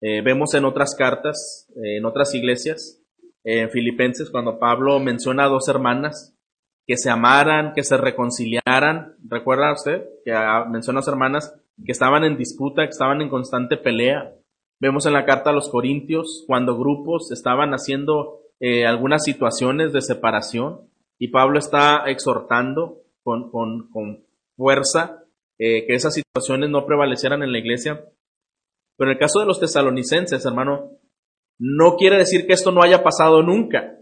Eh, vemos en otras cartas, eh, en otras iglesias, en Filipenses, cuando Pablo menciona a dos hermanas que se amaran, que se reconciliaran. ¿Recuerda usted que menciona a dos hermanas que estaban en disputa, que estaban en constante pelea? Vemos en la carta a los Corintios cuando grupos estaban haciendo eh, algunas situaciones de separación y Pablo está exhortando con, con, con fuerza que esas situaciones no prevalecieran en la iglesia pero en el caso de los tesalonicenses, hermano, no quiere decir que esto no haya pasado nunca.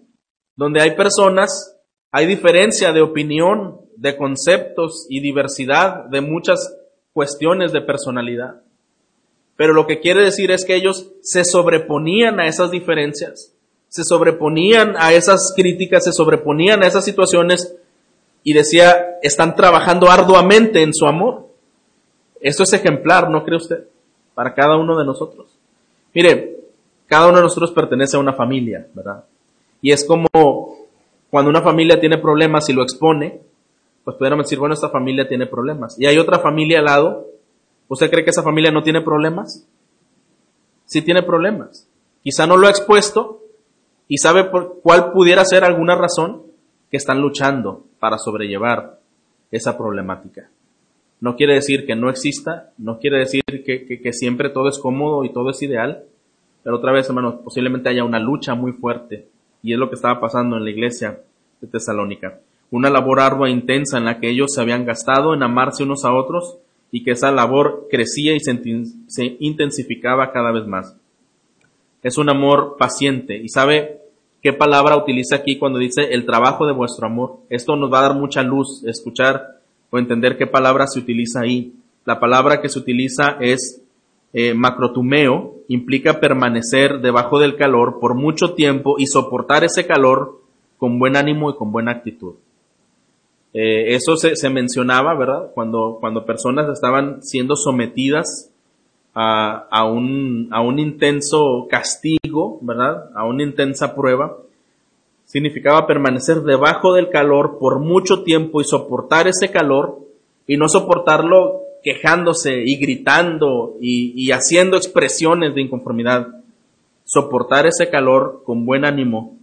Donde hay personas, hay diferencia de opinión, de conceptos y diversidad de muchas cuestiones de personalidad. Pero lo que quiere decir es que ellos se sobreponían a esas diferencias, se sobreponían a esas críticas, se sobreponían a esas situaciones y decía, están trabajando arduamente en su amor. Esto es ejemplar, ¿no cree usted? Para cada uno de nosotros. Mire, cada uno de nosotros pertenece a una familia, ¿verdad? Y es como cuando una familia tiene problemas y lo expone, pues podríamos decir, bueno, esta familia tiene problemas. Y hay otra familia al lado, ¿usted cree que esa familia no tiene problemas? Sí tiene problemas. Quizá no lo ha expuesto y sabe por cuál pudiera ser alguna razón que están luchando para sobrellevar esa problemática. No quiere decir que no exista, no quiere decir que, siempre todo es cómodo y todo es ideal, pero otra vez, hermanos, posiblemente haya una lucha muy fuerte, y es lo que estaba pasando en la iglesia de Tesalónica. Una labor ardua e intensa en la que ellos se habían gastado en amarse unos a otros y que esa labor crecía y se intensificaba cada vez más. Es un amor paciente y sabe qué palabra utiliza aquí cuando dice el trabajo de vuestro amor. Esto nos va a dar mucha luz escuchar o entender qué palabra se utiliza ahí. La palabra que se utiliza es eh, macrotumeo, implica permanecer debajo del calor por mucho tiempo y soportar ese calor con buen ánimo y con buena actitud. Eh, eso se, se, mencionaba, ¿verdad? Cuando, cuando personas estaban siendo sometidas a, a, un, a un intenso castigo, ¿verdad? A una intensa prueba significaba permanecer debajo del calor por mucho tiempo y soportar ese calor y no soportarlo quejándose y gritando y, haciendo expresiones de inconformidad. Soportar ese calor con buen ánimo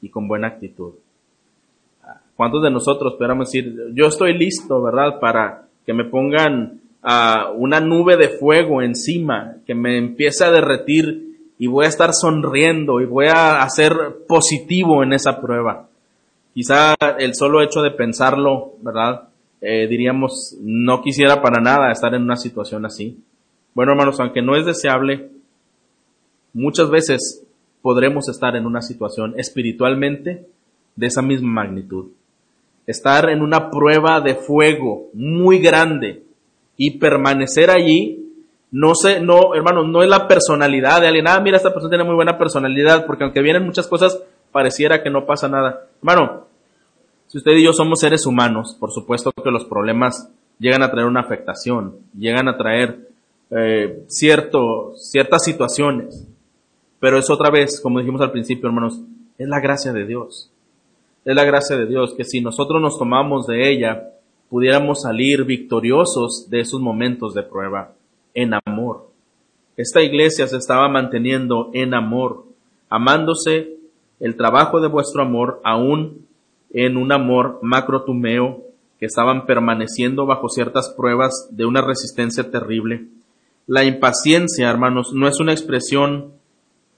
y con buena actitud. ¿Cuántos de nosotros podríamos decir, yo estoy listo, verdad, para que me pongan a una nube de fuego encima, que me empiece a derretir y voy a estar sonriendo y voy a hacer positivo en esa prueba. Quizá el solo hecho de pensarlo, ¿verdad? Eh, diríamos, no quisiera para nada estar en una situación así. Bueno, hermanos, aunque no es deseable, muchas veces podremos estar en una situación espiritualmente de esa misma magnitud. Estar en una prueba de fuego muy grande y permanecer allí no sé, no, hermano, no es la personalidad de alguien. Ah, mira, esta persona tiene muy buena personalidad, porque aunque vienen muchas cosas, pareciera que no pasa nada. Hermano, si usted y yo somos seres humanos, por supuesto que los problemas llegan a traer una afectación, llegan a traer eh, cierto, ciertas situaciones. Pero es otra vez, como dijimos al principio, hermanos, es la gracia de Dios. Es la gracia de Dios que si nosotros nos tomamos de ella, pudiéramos salir victoriosos de esos momentos de prueba en amor. Esta iglesia se estaba manteniendo en amor, amándose el trabajo de vuestro amor aún en un amor macrotumeo, que estaban permaneciendo bajo ciertas pruebas de una resistencia terrible. La impaciencia, hermanos, no es una expresión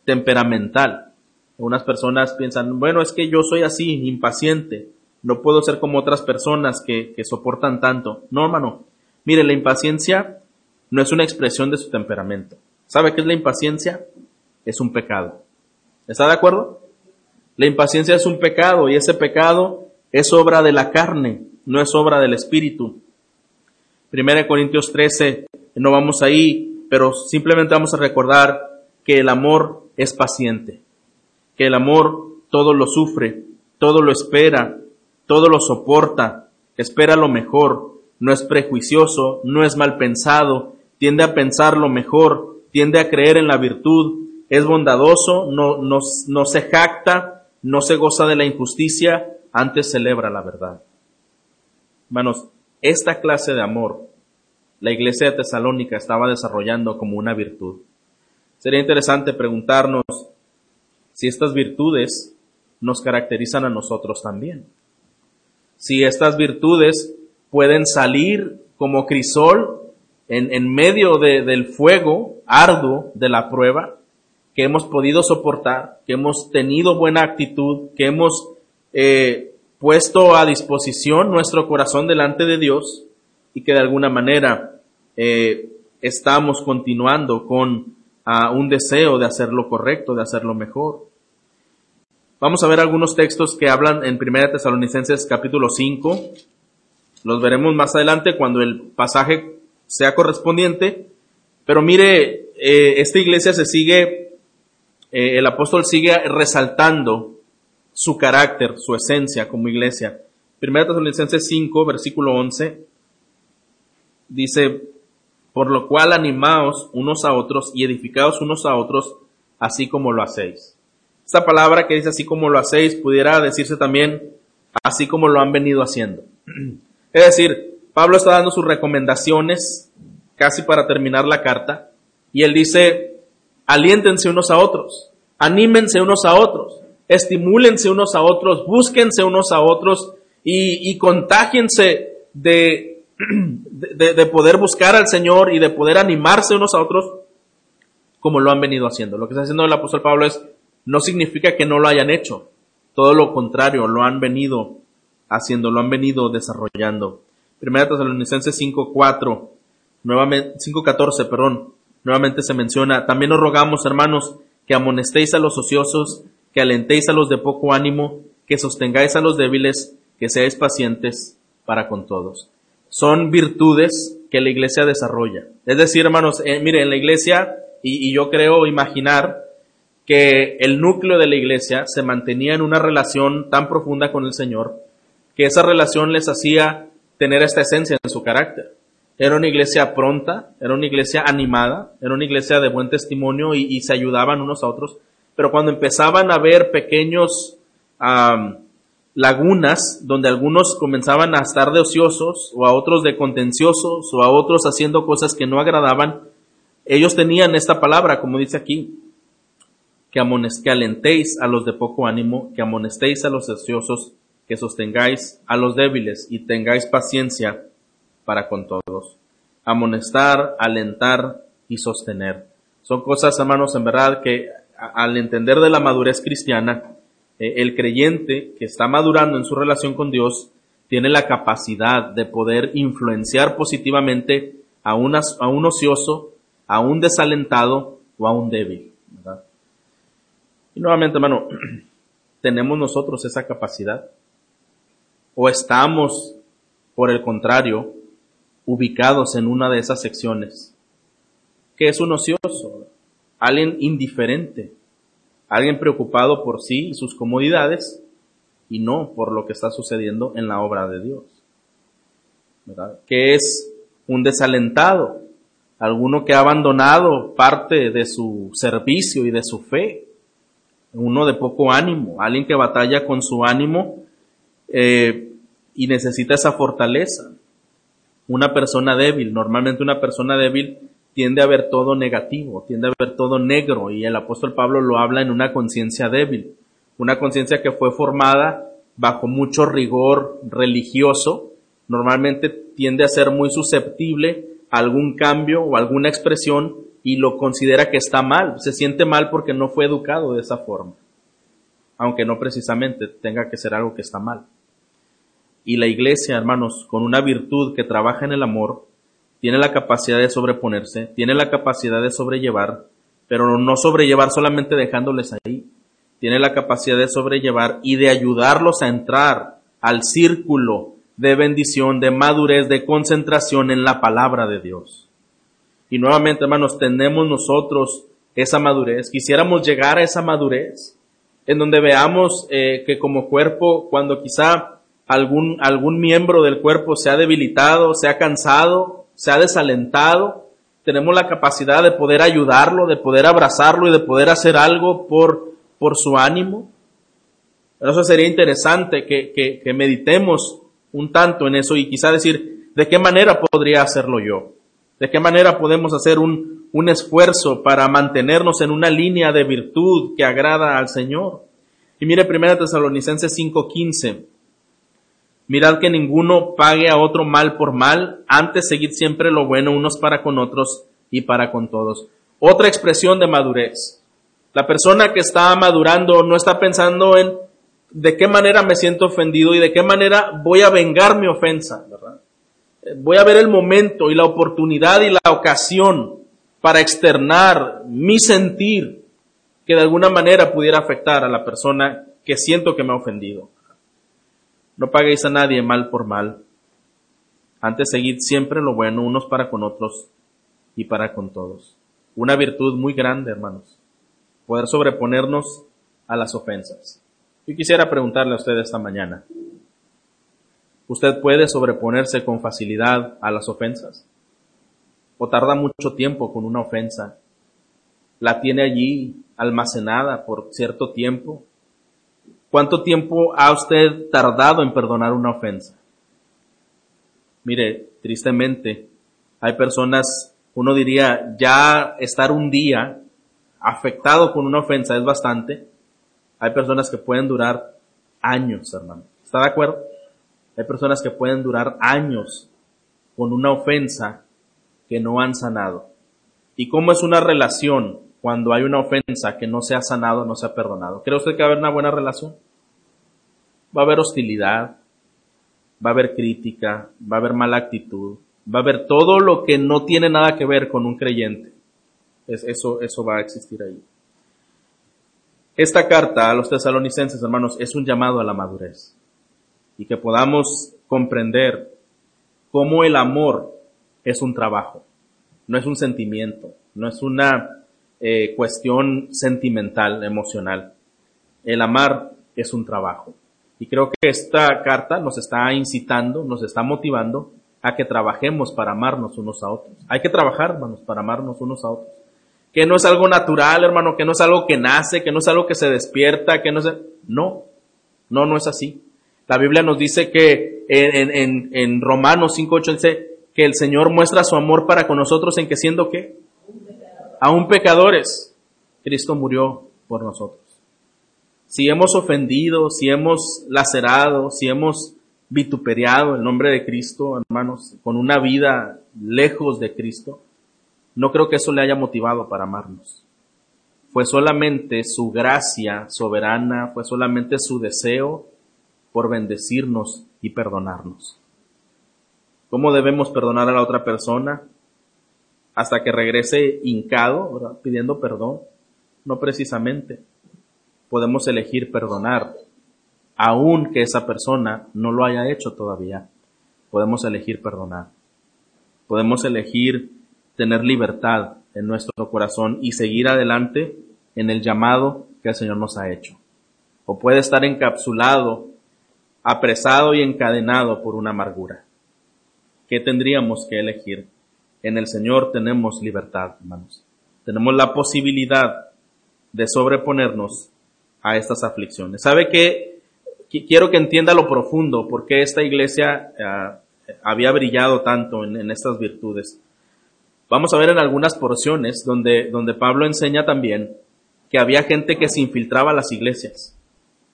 temperamental. Unas personas piensan, bueno, es que yo soy así, impaciente, no puedo ser como otras personas que, que soportan tanto. No, hermano, mire, la impaciencia no es una expresión de su temperamento. ¿Sabe qué es la impaciencia? Es un pecado. ¿Está de acuerdo? La impaciencia es un pecado y ese pecado es obra de la carne, no es obra del espíritu. Primera Corintios 13, no vamos ahí, pero simplemente vamos a recordar que el amor es paciente, que el amor todo lo sufre, todo lo espera, todo lo soporta, espera lo mejor, no es prejuicioso, no es mal pensado, tiende a pensar lo mejor, tiende a creer en la virtud, es bondadoso, no, se jacta, no se goza de la injusticia, antes celebra la verdad. Hermanos, esta clase de amor la iglesia de Tesalónica estaba desarrollando como una virtud. Sería interesante preguntarnos si estas virtudes nos caracterizan a nosotros también. Si estas virtudes pueden salir como crisol en, en medio del fuego arduo de la prueba, que hemos podido soportar, que hemos tenido buena actitud, que hemos eh, puesto a disposición nuestro corazón delante de Dios y que de alguna manera eh, estamos continuando con ah, un deseo de hacer lo correcto, de hacerlo mejor. Vamos a ver algunos textos que hablan en 1 Tesalonicenses capítulo 5. Los veremos más adelante cuando el pasaje sea correspondiente. Pero mire, eh, esta iglesia se sigue, eh, el apóstol sigue resaltando su carácter, su esencia como iglesia. 1 Tesalonicenses 5, versículo 11, dice, por lo cual animaos unos a otros y edificaos unos a otros, así como lo hacéis. Esta palabra que dice así como lo hacéis pudiera decirse también así como lo han venido haciendo. Es decir, Pablo está dando sus recomendaciones casi para terminar la carta y él dice, aliéntense unos a otros, anímense unos a otros, estimúlense unos a otros, búsquense unos a otros y, y contágiense de, de, de poder buscar al Señor y de poder animarse unos a otros como lo han venido haciendo. Lo que está haciendo el apóstol Pablo es no significa que no lo hayan hecho. Todo lo contrario, lo han venido haciendo, lo han venido desarrollando. Primera Tesalonicenses 5.4, nuevamente, 5.14, perdón, nuevamente se menciona, también os rogamos, hermanos, que amonestéis a los ociosos, que alentéis a los de poco ánimo, que sostengáis a los débiles, que seáis pacientes para con todos. Son virtudes que la iglesia desarrolla. Es decir, hermanos, eh, mire, en la iglesia, y, y yo creo imaginar, que el núcleo de la iglesia se mantenía en una relación tan profunda con el Señor que esa relación les hacía tener esta esencia en su carácter. Era una iglesia pronta, era una iglesia animada, era una iglesia de buen testimonio y, se ayudaban unos a otros. Pero cuando empezaban a ver pequeños lagunas donde algunos comenzaban a estar de ociosos o a otros de contenciosos o a otros haciendo cosas que no agradaban, ellos tenían esta palabra, como dice aquí, que, que alentéis a los de poco ánimo, que amonestéis a los deseosos, que sostengáis a los débiles y tengáis paciencia para con todos. Amonestar, alentar y sostener. Son cosas, hermanos, en verdad que al entender de la madurez cristiana, eh, el creyente que está madurando en su relación con Dios tiene la capacidad de poder influenciar positivamente a, a un ocioso, a un desalentado o a un débil. Y nuevamente, hermano, ¿tenemos nosotros esa capacidad? ¿O estamos, por el contrario, ubicados en una de esas secciones? ¿Qué es un ocioso? Alguien indiferente, alguien preocupado por sí y sus comodidades y no por lo que está sucediendo en la obra de Dios. ¿Qué es un desalentado? Alguno que ha abandonado parte de su servicio y de su fe uno de poco ánimo, alguien que batalla con su ánimo eh, y necesita esa fortaleza. Una persona débil, normalmente una persona débil tiende a ver todo negativo, tiende a ver todo negro y el apóstol Pablo lo habla en una conciencia débil, una conciencia que fue formada bajo mucho rigor religioso, normalmente tiende a ser muy susceptible a algún cambio o alguna expresión y lo considera que está mal, se siente mal porque no fue educado de esa forma, aunque no precisamente tenga que ser algo que está mal. Y la iglesia, hermanos, con una virtud que trabaja en el amor, tiene la capacidad de sobreponerse, tiene la capacidad de sobrellevar, pero no sobrellevar solamente dejándoles ahí, tiene la capacidad de sobrellevar y de ayudarlos a entrar al círculo de bendición, de madurez, de concentración en la palabra de Dios. Y nuevamente, hermanos, tenemos nosotros esa madurez. Quisiéramos llegar a esa madurez en donde veamos eh, que como cuerpo, cuando quizá algún, algún miembro del cuerpo se ha debilitado, se ha cansado, se ha desalentado, tenemos la capacidad de poder ayudarlo, de poder abrazarlo y de poder hacer algo por, por su ánimo. Eso sería interesante que, que, meditemos un tanto en eso y quizá decir, ¿de qué manera podría hacerlo yo? ¿De qué manera podemos hacer un, un esfuerzo para mantenernos en una línea de virtud que agrada al Señor? Y mire 1 Tesalonicenses 5:15. Mirad que ninguno pague a otro mal por mal, antes seguid siempre lo bueno unos para con otros y para con todos. Otra expresión de madurez. La persona que está madurando no está pensando en de qué manera me siento ofendido y de qué manera voy a vengar mi ofensa, ¿verdad? Voy a ver el momento y la oportunidad y la ocasión para externar mi sentir que de alguna manera pudiera afectar a la persona que siento que me ha ofendido. No paguéis a nadie mal por mal. Antes seguid siempre lo bueno unos para con otros y para con todos. Una virtud muy grande, hermanos. Poder sobreponernos a las ofensas. Yo quisiera preguntarle a usted esta mañana. ¿Usted puede sobreponerse con facilidad a las ofensas? ¿O tarda mucho tiempo con una ofensa? ¿La tiene allí almacenada por cierto tiempo? ¿Cuánto tiempo ha usted tardado en perdonar una ofensa? Mire, tristemente, hay personas, uno diría, ya estar un día afectado con una ofensa es bastante. Hay personas que pueden durar años, hermano. ¿Está de acuerdo? Hay personas que pueden durar años con una ofensa que no han sanado. ¿Y cómo es una relación cuando hay una ofensa que no se ha sanado, no se ha perdonado? ¿Cree usted que va a haber una buena relación? Va a haber hostilidad, va a haber crítica, va a haber mala actitud, va a haber todo lo que no tiene nada que ver con un creyente. eso, eso va a existir ahí. Esta carta a los tesalonicenses, hermanos, es un llamado a la madurez y que podamos comprender cómo el amor es un trabajo, no es un sentimiento, no es una eh, cuestión sentimental, emocional. El amar es un trabajo. Y creo que esta carta nos está incitando, nos está motivando a que trabajemos para amarnos unos a otros. Hay que trabajar, hermanos, para amarnos unos a otros. Que no es algo natural, hermano, que no es algo que nace, que no es algo que se despierta, que no es... No, no, no es así. La Biblia nos dice que en, en, en Romanos 5.8 dice que el Señor muestra su amor para con nosotros en que siendo qué? Aún pecadores, Cristo murió por nosotros. Si hemos ofendido, si hemos lacerado, si hemos vituperiado el nombre de Cristo, hermanos, con una vida lejos de Cristo, no creo que eso le haya motivado para amarnos. Fue solamente su gracia soberana, fue solamente su deseo por bendecirnos y perdonarnos. ¿Cómo debemos perdonar a la otra persona? Hasta que regrese hincado, pidiendo perdón. No precisamente. Podemos elegir perdonar, aun que esa persona no lo haya hecho todavía. Podemos elegir perdonar. Podemos elegir tener libertad en nuestro corazón y seguir adelante en el llamado que el Señor nos ha hecho. O puede estar encapsulado, apresado y encadenado por una amargura. ¿Qué tendríamos que elegir? En el Señor tenemos libertad, hermanos. Tenemos la posibilidad de sobreponernos a estas aflicciones. ¿Sabe qué? Quiero que entienda lo profundo, por qué esta iglesia ah, había brillado tanto en, estas virtudes. Vamos a ver en algunas porciones donde, donde Pablo enseña también que había gente que se infiltraba a las iglesias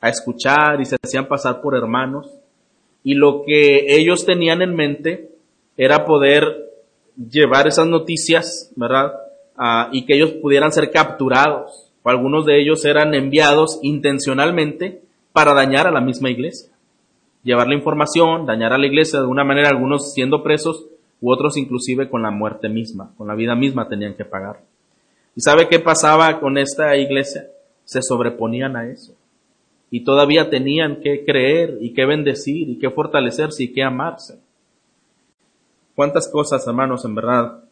a escuchar y se hacían pasar por hermanos y lo que ellos tenían en mente era poder llevar esas noticias, ¿verdad? Ah, y que ellos pudieran ser capturados. O algunos de ellos eran enviados intencionalmente para dañar a la misma iglesia. Llevar la información, dañar a la iglesia de una manera, algunos siendo presos u otros inclusive con la muerte misma, con la vida misma tenían que pagar. ¿Y sabe qué pasaba con esta iglesia? Se sobreponían a eso. Y todavía tenían que creer y que bendecir y que fortalecerse y que amarse cuántas cosas, hermanos, en verdad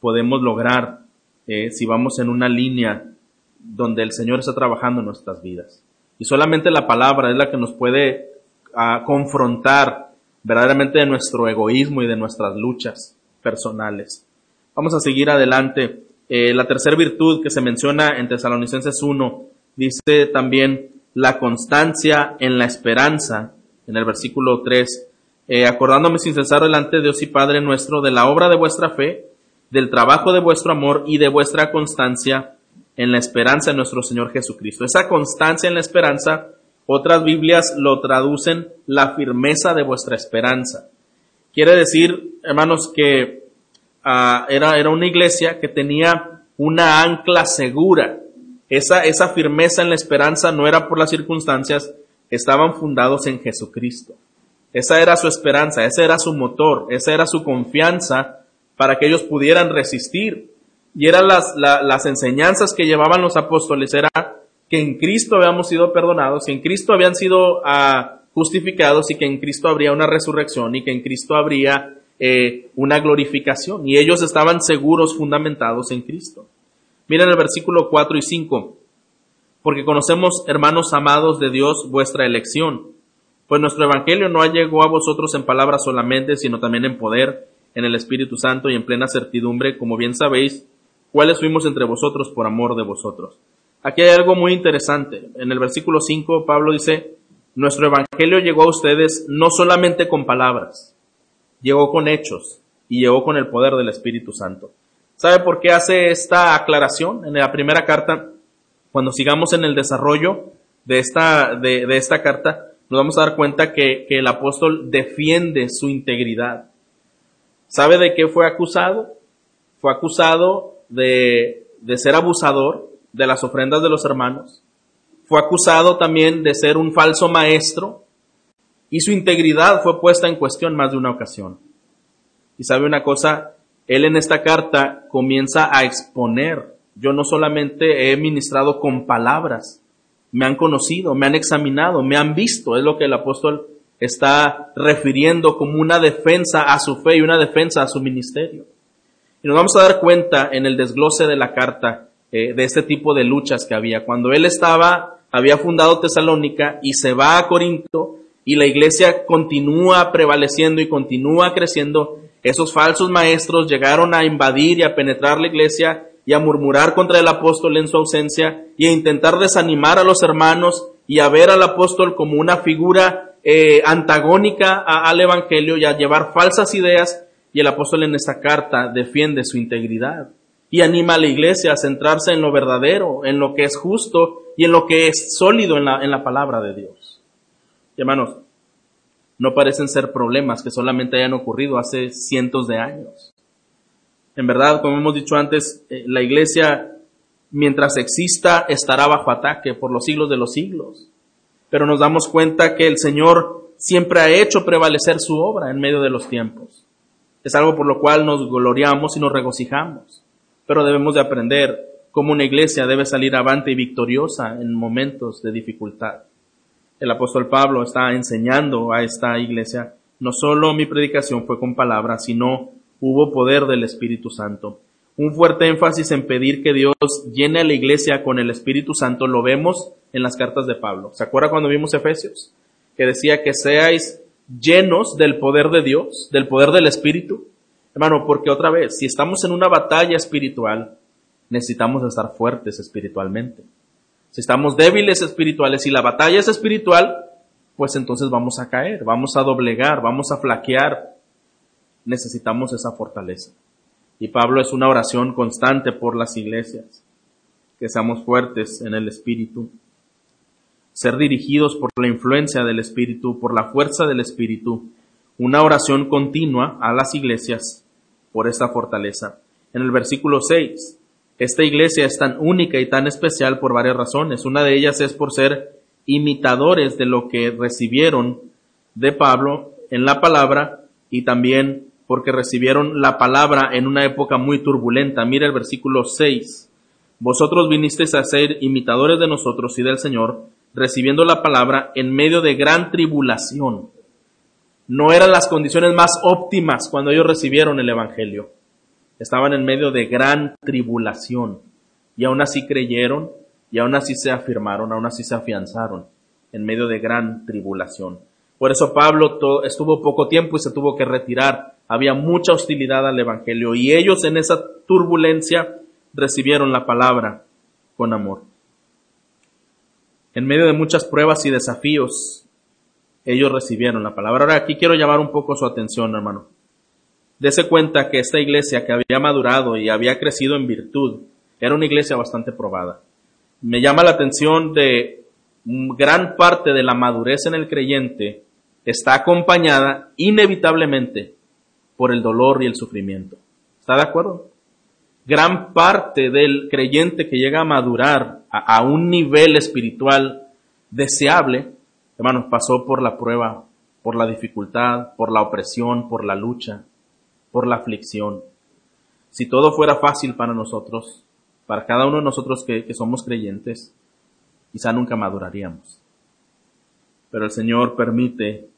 podemos lograr eh, si vamos en una línea donde el Señor está trabajando en nuestras vidas. Y solamente la palabra es la que nos puede ah, confrontar verdaderamente de nuestro egoísmo y de nuestras luchas personales. Vamos a seguir adelante. Eh, la tercera virtud que se menciona en Tesalonicenses 1 dice también la constancia en la esperanza, en el versículo 3, eh, acordándome sin cesar delante de Dios y Padre nuestro de la obra de vuestra fe del trabajo de vuestro amor y de vuestra constancia en la esperanza de nuestro Señor Jesucristo. Esa constancia en la esperanza, otras Biblias lo traducen la firmeza de vuestra esperanza. Quiere decir, hermanos, que ah, era, era una iglesia que tenía una ancla segura. Esa, esa firmeza en la esperanza no era por las circunstancias, estaban fundados en Jesucristo. Esa era su esperanza, ese era su motor, esa era su confianza para que ellos pudieran resistir. Y eran las, enseñanzas que llevaban los apóstoles, era que en Cristo habíamos sido perdonados, que en Cristo habían sido uh, justificados y que en Cristo habría una resurrección y que en Cristo habría eh, una glorificación. Y ellos estaban seguros, fundamentados en Cristo. Miren el versículo 4 y 5. Porque conocemos, hermanos amados de Dios, vuestra elección. Pues nuestro evangelio no llegó a vosotros en palabras solamente, sino también en poder, en el Espíritu Santo y en plena certidumbre, como bien sabéis, cuáles fuimos entre vosotros por amor de vosotros. Aquí hay algo muy interesante. En el versículo 5 Pablo dice, nuestro evangelio llegó a ustedes no solamente con palabras, llegó con hechos y llegó con el poder del Espíritu Santo. ¿Sabe por qué hace esta aclaración en la primera carta? Cuando sigamos en el desarrollo de esta, de, esta carta, nos vamos a dar cuenta que, que el apóstol defiende su integridad. ¿Sabe de qué fue acusado? Fue acusado de, ser abusador de las ofrendas de los hermanos. Fue acusado también de ser un falso maestro y su integridad fue puesta en cuestión más de una ocasión. Y sabe una cosa, él en esta carta comienza a exponer, yo no solamente he ministrado con palabras, me han conocido, me han examinado, me han visto, es lo que el apóstol está refiriendo como una defensa a su fe y una defensa a su ministerio. Y nos vamos a dar cuenta en el desglose de la carta eh, de este tipo de luchas que había. Cuando él estaba, había fundado Tesalónica y se va a Corinto y la iglesia continúa prevaleciendo y continúa creciendo, esos falsos maestros llegaron a invadir y a penetrar la iglesia y a murmurar contra el apóstol en su ausencia y a intentar desanimar a los hermanos y a ver al apóstol como una figura eh, antagónica al evangelio y a llevar falsas ideas y el apóstol en esta carta defiende su integridad y anima a la iglesia a centrarse en lo verdadero, en lo que es justo y en lo que es sólido en la, en la palabra de Dios. hermanos, no parecen ser problemas que solamente hayan ocurrido hace cientos de años. En verdad, como hemos dicho antes, eh, la iglesia, mientras exista, estará bajo ataque por los siglos de los siglos. Pero nos damos cuenta que el Señor siempre ha hecho prevalecer su obra en medio de los tiempos. Es algo por lo cual nos gloriamos y nos regocijamos. Pero debemos de aprender cómo una iglesia debe salir avante y victoriosa en momentos de dificultad. El apóstol Pablo está enseñando a esta iglesia, no solo mi predicación fue con palabras, sino hubo poder del Espíritu Santo. Un fuerte énfasis en pedir que Dios llene a la iglesia con el Espíritu Santo lo vemos en las cartas de Pablo. ¿Se acuerda cuando vimos Efesios? Que decía que seáis llenos del poder de Dios, del poder del Espíritu. Hermano, porque otra vez, si estamos en una batalla espiritual, necesitamos estar fuertes espiritualmente. Si estamos débiles espirituales y la batalla es espiritual, pues entonces vamos a caer, vamos a doblegar, vamos a flaquear. Necesitamos esa fortaleza. Y Pablo es una oración constante por las iglesias, que seamos fuertes en el espíritu ser dirigidos por la influencia del Espíritu, por la fuerza del Espíritu, una oración continua a las iglesias por esta fortaleza. En el versículo 6, esta iglesia es tan única y tan especial por varias razones. Una de ellas es por ser imitadores de lo que recibieron de Pablo en la palabra y también porque recibieron la palabra en una época muy turbulenta. Mira el versículo 6. Vosotros vinisteis a ser imitadores de nosotros y del Señor, recibiendo la palabra en medio de gran tribulación. No eran las condiciones más óptimas cuando ellos recibieron el Evangelio. Estaban en medio de gran tribulación. Y aún así creyeron y aún así se afirmaron, aún así se afianzaron en medio de gran tribulación. Por eso Pablo estuvo poco tiempo y se tuvo que retirar. Había mucha hostilidad al Evangelio y ellos en esa turbulencia recibieron la palabra con amor. En medio de muchas pruebas y desafíos, ellos recibieron la palabra. Ahora aquí quiero llamar un poco su atención, hermano. Dese cuenta que esta iglesia que había madurado y había crecido en virtud era una iglesia bastante probada. Me llama la atención de gran parte de la madurez en el creyente está acompañada inevitablemente por el dolor y el sufrimiento. ¿Está de acuerdo? Gran parte del creyente que llega a madurar a, un nivel espiritual deseable, hermanos, pasó por la prueba, por la dificultad, por la opresión, por la lucha, por la aflicción. Si todo fuera fácil para nosotros, para cada uno de nosotros que, somos creyentes, quizá nunca maduraríamos. Pero el Señor permite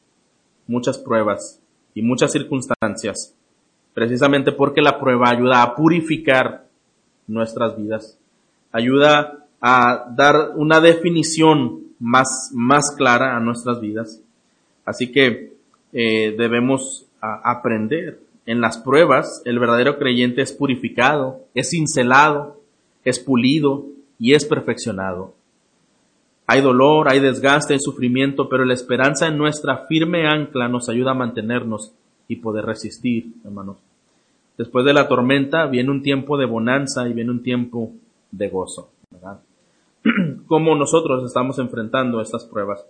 muchas pruebas y muchas circunstancias, precisamente porque la prueba ayuda a purificar nuestras vidas, ayuda a dar una definición más, más clara a nuestras vidas. Así que eh, debemos aprender en las pruebas, el verdadero creyente es purificado, es cincelado, es pulido y es perfeccionado. Hay dolor, hay desgaste, hay sufrimiento, pero la esperanza en nuestra firme ancla nos ayuda a mantenernos y poder resistir, hermanos. Después de la tormenta viene un tiempo de bonanza y viene un tiempo de gozo. ¿verdad? ¿Cómo nosotros estamos enfrentando estas pruebas?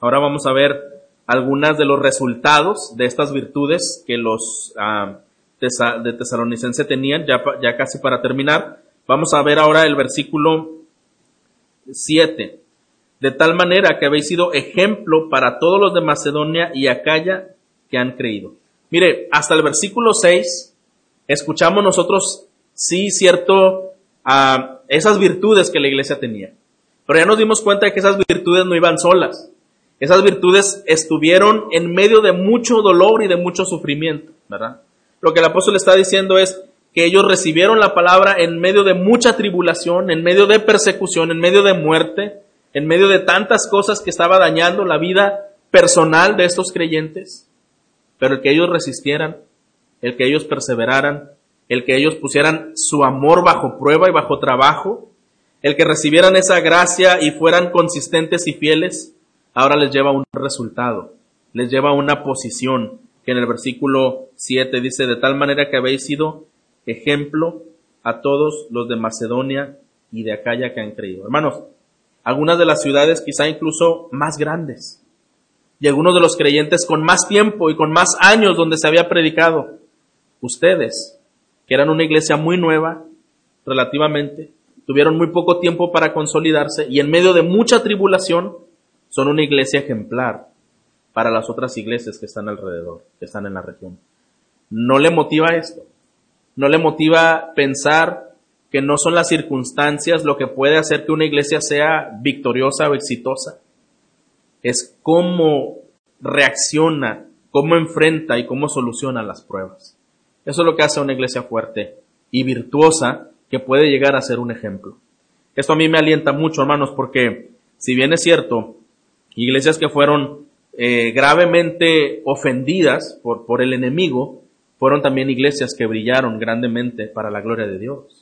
Ahora vamos a ver algunas de los resultados de estas virtudes que los ah, de Tesalonicense tenían, ya, ya casi para terminar. Vamos a ver ahora el versículo 7. De tal manera que habéis sido ejemplo para todos los de Macedonia y Acaya que han creído. Mire, hasta el versículo 6 escuchamos nosotros, sí, cierto, a esas virtudes que la iglesia tenía. Pero ya nos dimos cuenta de que esas virtudes no iban solas. Esas virtudes estuvieron en medio de mucho dolor y de mucho sufrimiento, ¿verdad? Lo que el apóstol está diciendo es que ellos recibieron la palabra en medio de mucha tribulación, en medio de persecución, en medio de muerte, en medio de tantas cosas que estaba dañando la vida personal de estos creyentes. Pero el que ellos resistieran, el que ellos perseveraran, el que ellos pusieran su amor bajo prueba y bajo trabajo, el que recibieran esa gracia y fueran consistentes y fieles, ahora les lleva un resultado, les lleva una posición que en el versículo 7 dice, de tal manera que habéis sido ejemplo a todos los de Macedonia y de Acaya que han creído. Hermanos, algunas de las ciudades quizá incluso más grandes, y algunos de los creyentes con más tiempo y con más años donde se había predicado. Ustedes, que eran una iglesia muy nueva, relativamente, tuvieron muy poco tiempo para consolidarse y en medio de mucha tribulación son una iglesia ejemplar para las otras iglesias que están alrededor, que están en la región. ¿No le motiva esto? ¿No le motiva pensar que no son las circunstancias lo que puede hacer que una iglesia sea victoriosa o exitosa? Es cómo reacciona, cómo enfrenta y cómo soluciona las pruebas. Eso es lo que hace una iglesia fuerte y virtuosa que puede llegar a ser un ejemplo. Esto a mí me alienta mucho, hermanos, porque si bien es cierto, iglesias que fueron eh, gravemente ofendidas por, por el enemigo, fueron también iglesias que brillaron grandemente para la gloria de Dios.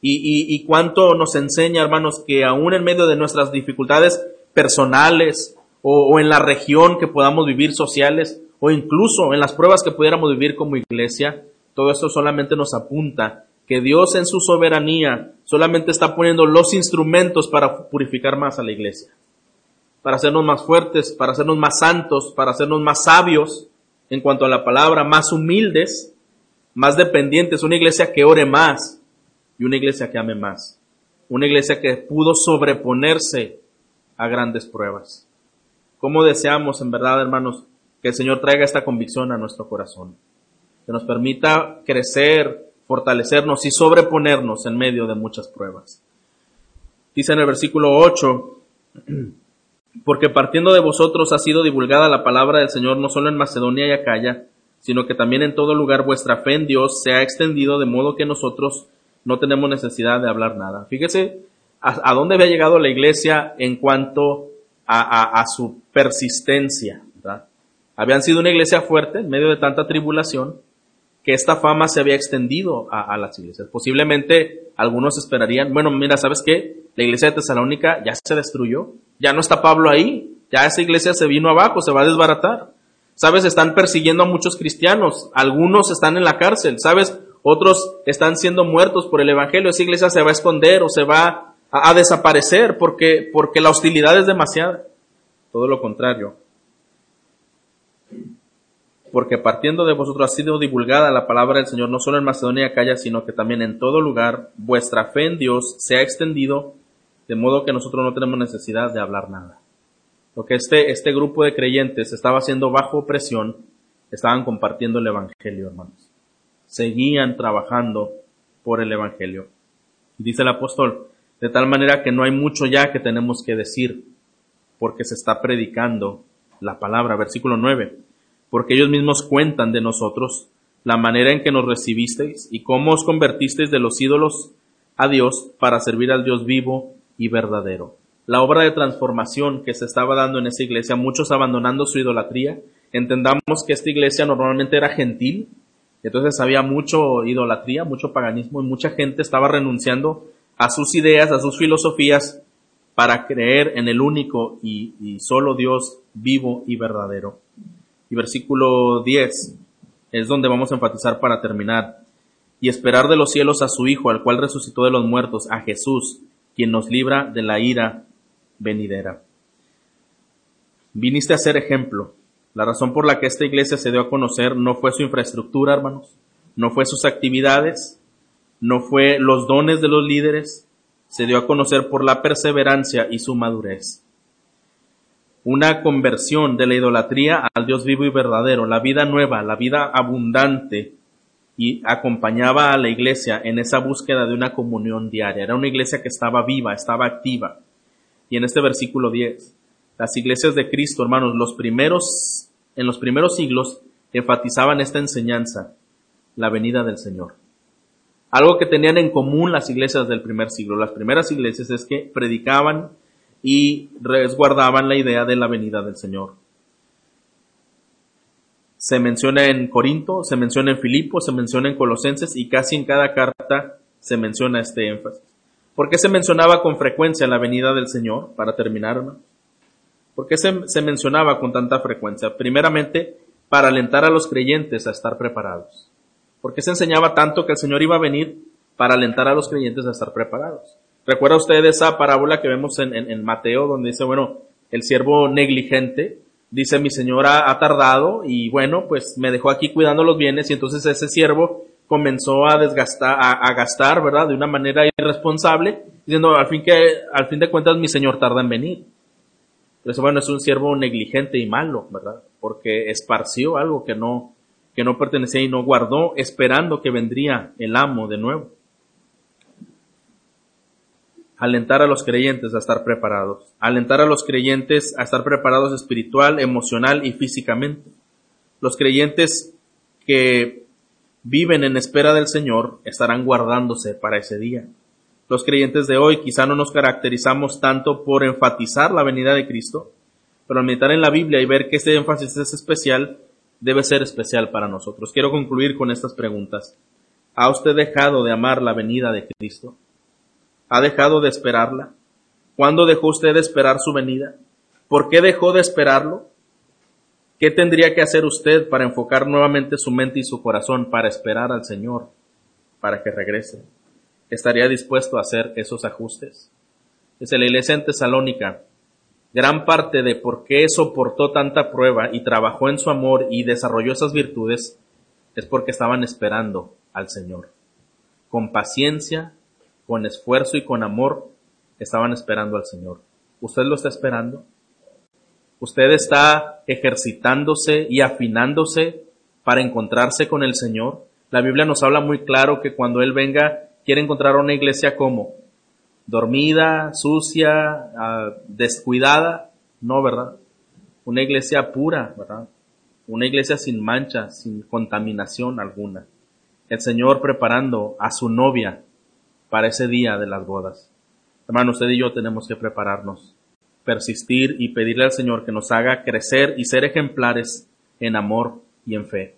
Y, cuánto nos enseña, hermanos, que aún en medio de nuestras dificultades personales o, o en la región que podamos vivir sociales o incluso en las pruebas que pudiéramos vivir como iglesia, todo esto solamente nos apunta que Dios en su soberanía solamente está poniendo los instrumentos para purificar más a la iglesia para hacernos más fuertes, para hacernos más santos, para hacernos más sabios en cuanto a la palabra, más humildes, más dependientes, una iglesia que ore más y una iglesia que ame más, una iglesia que pudo sobreponerse a grandes pruebas. ¿Cómo deseamos, en verdad, hermanos, que el Señor traiga esta convicción a nuestro corazón? Que nos permita crecer, fortalecernos y sobreponernos en medio de muchas pruebas. Dice en el versículo 8, porque partiendo de vosotros ha sido divulgada la palabra del Señor no solo en Macedonia y Acaya, sino que también en todo lugar vuestra fe en Dios se ha extendido de modo que nosotros no tenemos necesidad de hablar nada. Fíjese a, dónde había llegado la iglesia en cuanto a, su persistencia. Habían sido una iglesia fuerte en medio de tanta tribulación, que esta fama se había extendido a, las iglesias. Posiblemente algunos esperarían, bueno, mira, ¿sabes qué? La iglesia de Tesalónica ya se destruyó, ya no está Pablo ahí, ya esa iglesia se vino abajo, se va a desbaratar. Sabes, están persiguiendo a muchos cristianos, algunos están en la cárcel, sabes, otros están siendo muertos por el Evangelio, esa iglesia se va a esconder o se va a, desaparecer porque, porque la hostilidad es demasiada. Todo lo contrario. Porque partiendo de vosotros ha sido divulgada la palabra del Señor no solo en Macedonia y Acaya, sino que también en todo lugar vuestra fe en Dios se ha extendido, de modo que nosotros no tenemos necesidad de hablar nada. Lo que este, este grupo de creyentes estaba haciendo bajo presión, estaban compartiendo el Evangelio, hermanos. Seguían trabajando por el Evangelio. dice el apóstol, de tal manera que no hay mucho ya que tenemos que decir, porque se está predicando la palabra. Versículo 9. Porque ellos mismos cuentan de nosotros la manera en que nos recibisteis y cómo os convertisteis de los ídolos a Dios para servir al Dios vivo y verdadero la obra de transformación que se estaba dando en esa iglesia, muchos abandonando su idolatría. Entendamos que esta iglesia normalmente era gentil, entonces había mucho idolatría, mucho paganismo y mucha gente estaba renunciando a sus ideas, a sus filosofías para creer en el único y, y solo Dios vivo y verdadero. Y versículo 10 es donde vamos a enfatizar para terminar. Y esperar de los cielos a su Hijo, al cual resucitó de los muertos, a Jesús, quien nos libra de la ira venidera. Viniste a ser ejemplo. La razón por la que esta iglesia se dio a conocer no fue su infraestructura, hermanos, no fue sus actividades, no fue los dones de los líderes, se dio a conocer por la perseverancia y su madurez. Una conversión de la idolatría al Dios vivo y verdadero, la vida nueva, la vida abundante, y acompañaba a la iglesia en esa búsqueda de una comunión diaria. Era una iglesia que estaba viva, estaba activa. Y en este versículo 10, las iglesias de Cristo, hermanos, los primeros, en los primeros siglos enfatizaban esta enseñanza, la venida del Señor. Algo que tenían en común las iglesias del primer siglo, las primeras iglesias, es que predicaban y resguardaban la idea de la venida del Señor. Se menciona en Corinto, se menciona en Filipo, se menciona en Colosenses y casi en cada carta se menciona este énfasis. ¿Por qué se mencionaba con frecuencia la venida del Señor? Para terminar, ¿no? ¿Por qué se, mencionaba con tanta frecuencia? Primeramente, para alentar a los creyentes a estar preparados. ¿Por qué se enseñaba tanto que el Señor iba a venir para alentar a los creyentes a estar preparados? ¿Recuerda usted esa parábola que vemos en, Mateo donde dice, bueno, el siervo negligente dice, mi Señor ha, tardado y bueno, pues me dejó aquí cuidando los bienes y entonces ese siervo comenzó a desgastar, a, gastar, ¿verdad? De una manera irresponsable, diciendo, al fin que, al fin de cuentas mi señor tarda en venir. Eso, bueno, es un siervo negligente y malo, ¿verdad? Porque esparció algo que no, que no pertenecía y no guardó, esperando que vendría el amo de nuevo. Alentar a los creyentes a estar preparados. Alentar a los creyentes a estar preparados espiritual, emocional y físicamente. Los creyentes que viven en espera del Señor estarán guardándose para ese día. Los creyentes de hoy quizá no nos caracterizamos tanto por enfatizar la venida de Cristo, pero al meditar en la Biblia y ver que ese énfasis es especial, debe ser especial para nosotros. Quiero concluir con estas preguntas. ¿Ha usted dejado de amar la venida de Cristo? ¿Ha dejado de esperarla? ¿Cuándo dejó usted de esperar su venida? ¿Por qué dejó de esperarlo? ¿Qué tendría que hacer usted para enfocar nuevamente su mente y su corazón para esperar al Señor, para que regrese? ¿Estaría dispuesto a hacer esos ajustes? Desde la iglesia en Tesalónica, gran parte de por qué soportó tanta prueba y trabajó en su amor y desarrolló esas virtudes es porque estaban esperando al Señor. Con paciencia, con esfuerzo y con amor, estaban esperando al Señor. ¿Usted lo está esperando? Usted está ejercitándose y afinándose para encontrarse con el Señor. La Biblia nos habla muy claro que cuando Él venga quiere encontrar una iglesia como dormida, sucia, ah, descuidada. No, ¿verdad? Una iglesia pura, ¿verdad? Una iglesia sin mancha, sin contaminación alguna. El Señor preparando a su novia para ese día de las bodas. Hermano, usted y yo tenemos que prepararnos persistir y pedirle al Señor que nos haga crecer y ser ejemplares en amor y en fe.